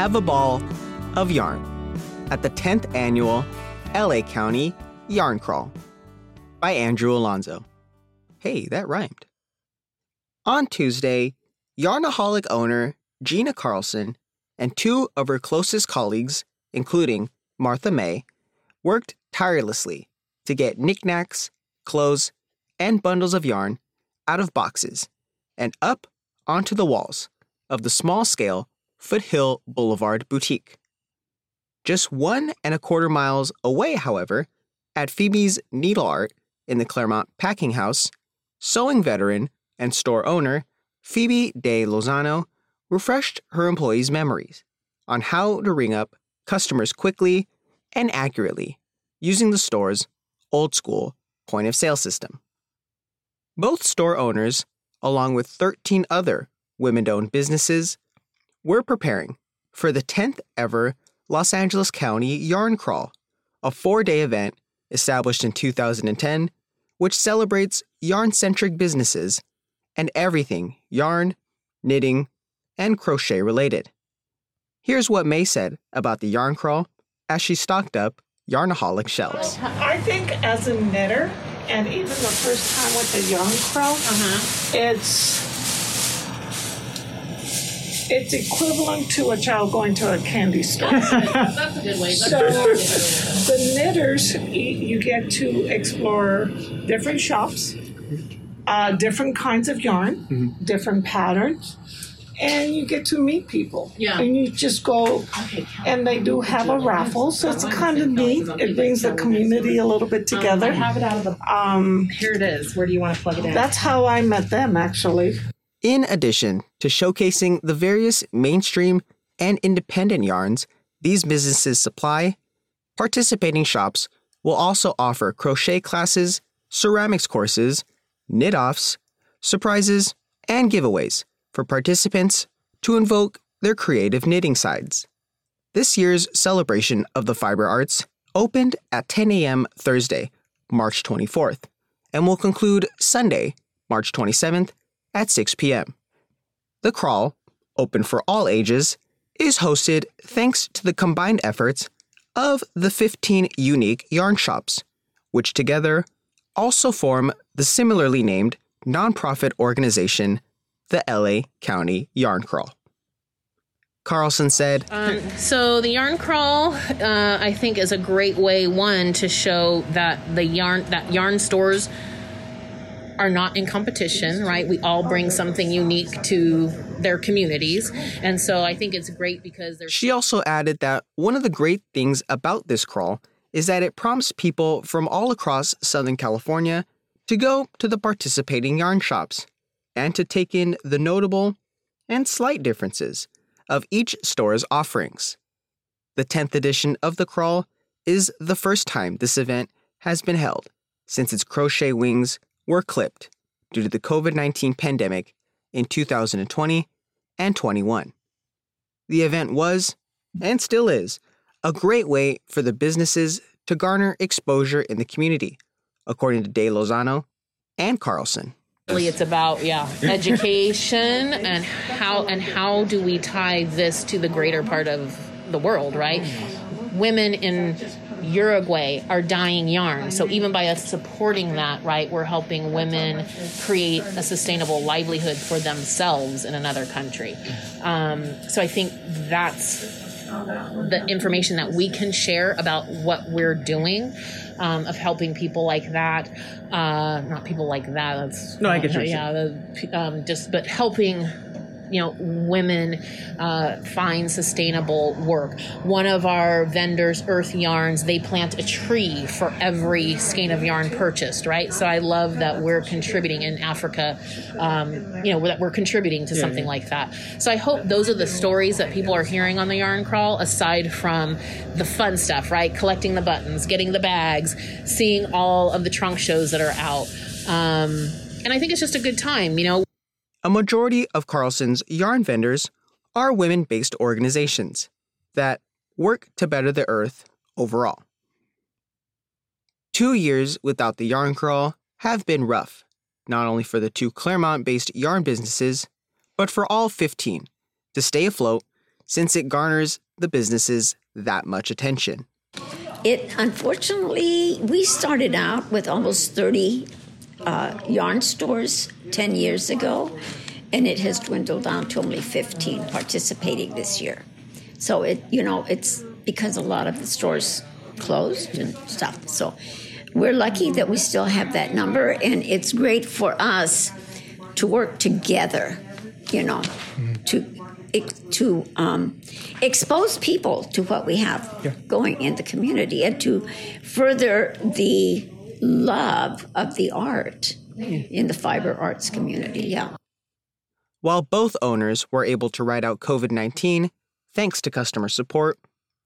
have a ball of yarn at the 10th annual LA County Yarn Crawl by Andrew Alonzo. Hey, that rhymed. On Tuesday, Yarnaholic owner Gina Carlson and two of her closest colleagues, including Martha May, worked tirelessly to get knickknacks, clothes, and bundles of yarn out of boxes and up onto the walls of the small scale Foothill Boulevard boutique. Just one and a quarter miles away, however, at Phoebe's Needle Art in the Claremont Packing House, sewing veteran and store owner Phoebe De Lozano refreshed her employees' memories on how to ring up customers quickly and accurately using the store's old school point of sale system. Both store owners, along with 13 other women owned businesses, were preparing for the 10th ever Los Angeles County Yarn Crawl, a four day event established in 2010, which celebrates yarn centric businesses and everything yarn, knitting, and crochet related. Here's what May said about the yarn crawl as she stocked up Yarnaholic shelves. I think as a knitter, and even the first time with the yarn crawl, uh-huh. it's it's equivalent to a child going to a candy store. That's a good way. That's So the knitters, you get to explore different shops, uh, different kinds of yarn, different patterns, and you get to meet people. Yeah. And you just go, Okay, and they do have a raffle, so it's kind of neat. It brings the community a little bit I together. have it out of the. Um, Here it is. Where do you want to plug it in? that's how I met them, actually. In addition to showcasing the various mainstream and independent yarns these businesses supply, participating shops will also offer crochet classes, ceramics courses, knit offs, surprises, and giveaways for participants to invoke their creative knitting sides. This year's celebration of the fiber arts opened at 10 a.m. Thursday, March 24th, and will conclude Sunday, March 27th at 6 p.m. The crawl, open for all ages, is hosted thanks to the combined efforts of the 15 unique yarn shops, which together also form the similarly named nonprofit organization, the LA County Yarn Crawl. Carlson said, Um, so the yarn crawl, uh, I think, is a great way one to show that the yarn that yarn stores are not in competition, right? We all bring something unique to their communities, and so I think it's great because there's She also added that one of the great things about this crawl is that it prompts people from all across Southern California to go to the participating yarn shops and to take in the notable and slight differences of each store's offerings. The 10th edition of the crawl is the first time this event has been held since its crochet wings were clipped due to the COVID 19 pandemic in 2020 and 21. The event was, and still is, a great way for the businesses to garner exposure in the community, according to De Lozano and Carlson. It's about yeah education and how and how do we tie this to the greater part of the world right women in uruguay are dyeing yarn so even by us supporting that right we're helping women create a sustainable livelihood for themselves in another country um, so i think that's the information that we can share about what we're doing um, of helping people like that. Uh, not people like that. That's, No, I get you're yeah, the, um, just but helping. You know, women uh, find sustainable work. One of our vendors, Earth Yarns, they plant a tree for every skein of yarn purchased. Right, so I love that we're contributing in Africa. Um, you know, that we're contributing to something like that. So I hope those are the stories that people are hearing on the yarn crawl, aside from the fun stuff, right? Collecting the buttons, getting the bags, seeing all of the trunk shows that are out. Um, and I think it's just a good time, you know. A majority of Carlson's yarn vendors are women based organizations that work to better the earth overall. Two years without the yarn crawl have been rough, not only for the two Claremont based yarn businesses, but for all 15 to stay afloat since it garners the businesses that much attention. It unfortunately, we started out with almost 30 uh, yarn stores 10 years ago, and it has dwindled down to only 15 participating this year. So it, you know, it's because a lot of the stores closed and stuff. So we're lucky that we still have that number, and it's great for us to work together, you know, mm-hmm. to to um, expose people to what we have yeah. going in the community and to further the love of the art in the fiber arts community. Yeah. While both owners were able to ride out COVID 19 thanks to customer support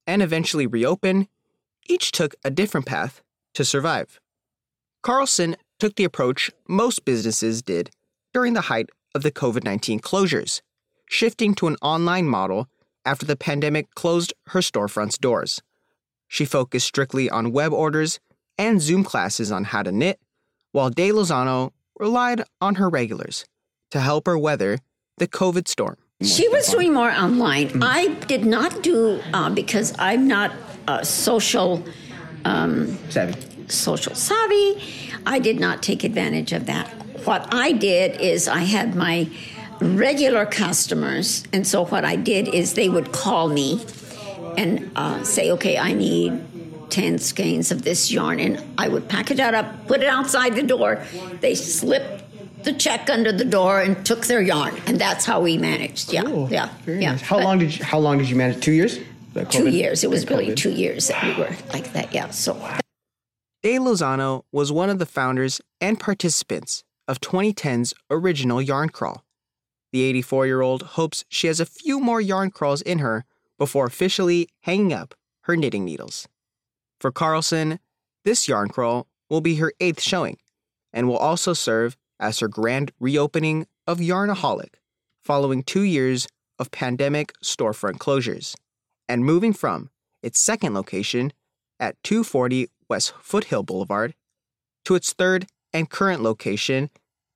and eventually reopen, each took a different path to survive. Carlson took the approach most businesses did during the height of the COVID 19 closures, shifting to an online model after the pandemic closed her storefront's doors. She focused strictly on web orders and Zoom classes on how to knit, while De Lozano relied on her regulars to help her weather the COVID storm. She was doing more online. Mm-hmm. I did not do uh, because I'm not a social um, savvy. Social savvy. I did not take advantage of that. What I did is I had my regular customers, and so what I did is they would call me and uh, say, "Okay, I need 10 skeins of this yarn and I would package it up, put it outside the door. They slipped the check under the door and took their yarn, and that's how we managed. Yeah, cool. yeah, Very yeah. Nice. How but long did you, how long did you manage? Two years. Two years. It was really two years that we were like that. Yeah. So. De Lozano was one of the founders and participants of 2010's original yarn crawl. The 84 year old hopes she has a few more yarn crawls in her before officially hanging up her knitting needles. For Carlson, this yarn crawl will be her eighth showing and will also serve as her grand reopening of Yarnaholic following two years of pandemic storefront closures and moving from its second location at 240 West Foothill Boulevard to its third and current location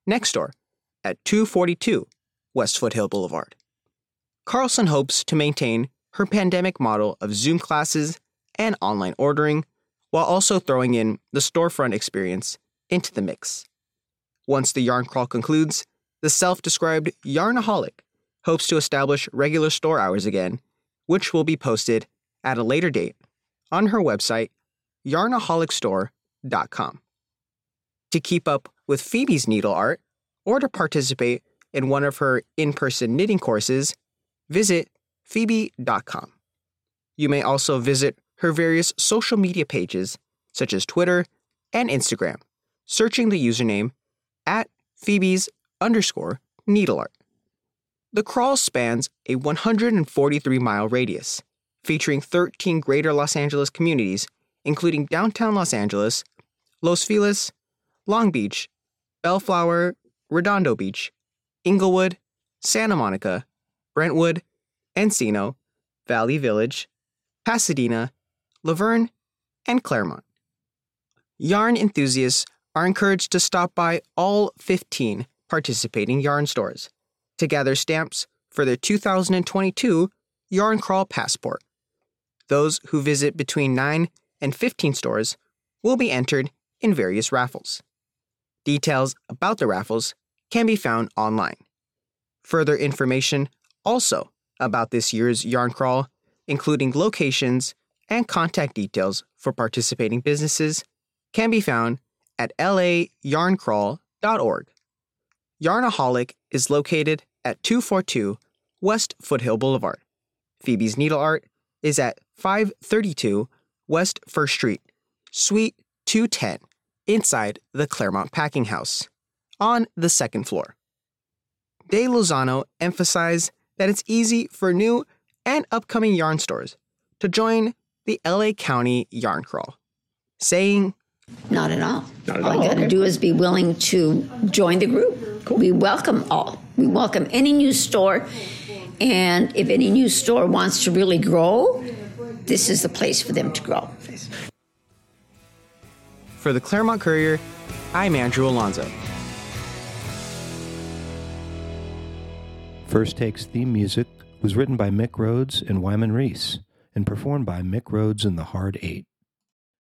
next door at 242 West Foothill Boulevard. Carlson hopes to maintain her pandemic model of Zoom classes and online ordering while also throwing in the storefront experience into the mix. Once the yarn crawl concludes, the self described Yarnaholic hopes to establish regular store hours again, which will be posted at a later date on her website, yarnaholicstore.com. To keep up with Phoebe's needle art or to participate in one of her in person knitting courses, visit phoebe.com. You may also visit her various social media pages, such as Twitter and Instagram, searching the username at Phoebe's underscore needle art. The crawl spans a 143 mile radius, featuring 13 greater Los Angeles communities, including downtown Los Angeles, Los Feliz, Long Beach, Bellflower, Redondo Beach, Inglewood, Santa Monica, Brentwood, Encino, Valley Village, Pasadena, La Verne, and Claremont. Yarn enthusiasts are encouraged to stop by all 15 participating yarn stores to gather stamps for their 2022 Yarn Crawl Passport. Those who visit between 9 and 15 stores will be entered in various raffles. Details about the raffles can be found online. Further information also about this year's Yarn Crawl, including locations and contact details for participating businesses, can be found at layarncrawl.org. Yarnaholic is located at 242 West Foothill Boulevard. Phoebe's Needle Art is at 532 West First Street, Suite 210, inside the Claremont Packing House, on the second floor. De Lozano emphasized that it's easy for new and upcoming yarn stores to join the LA County Yarn Crawl, saying, not at all. Not at all. all. you got to okay. do is be willing to join the group. Cool. We welcome all. We welcome any new store. And if any new store wants to really grow, this is the place for them to grow. For the Claremont Courier, I'm Andrew Alonzo. First Takes theme music was written by Mick Rhodes and Wyman Reese and performed by Mick Rhodes and the Hard Eight.